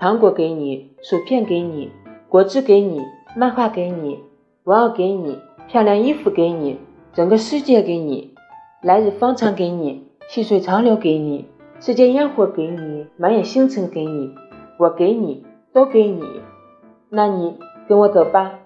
糖果给你薯片给你果汁给你漫画给你我要给你漂亮衣服给你整个世界给你来日方长给你细水长流给你世间烟火给你满眼星辰给你我给你都给你。那你跟我走吧。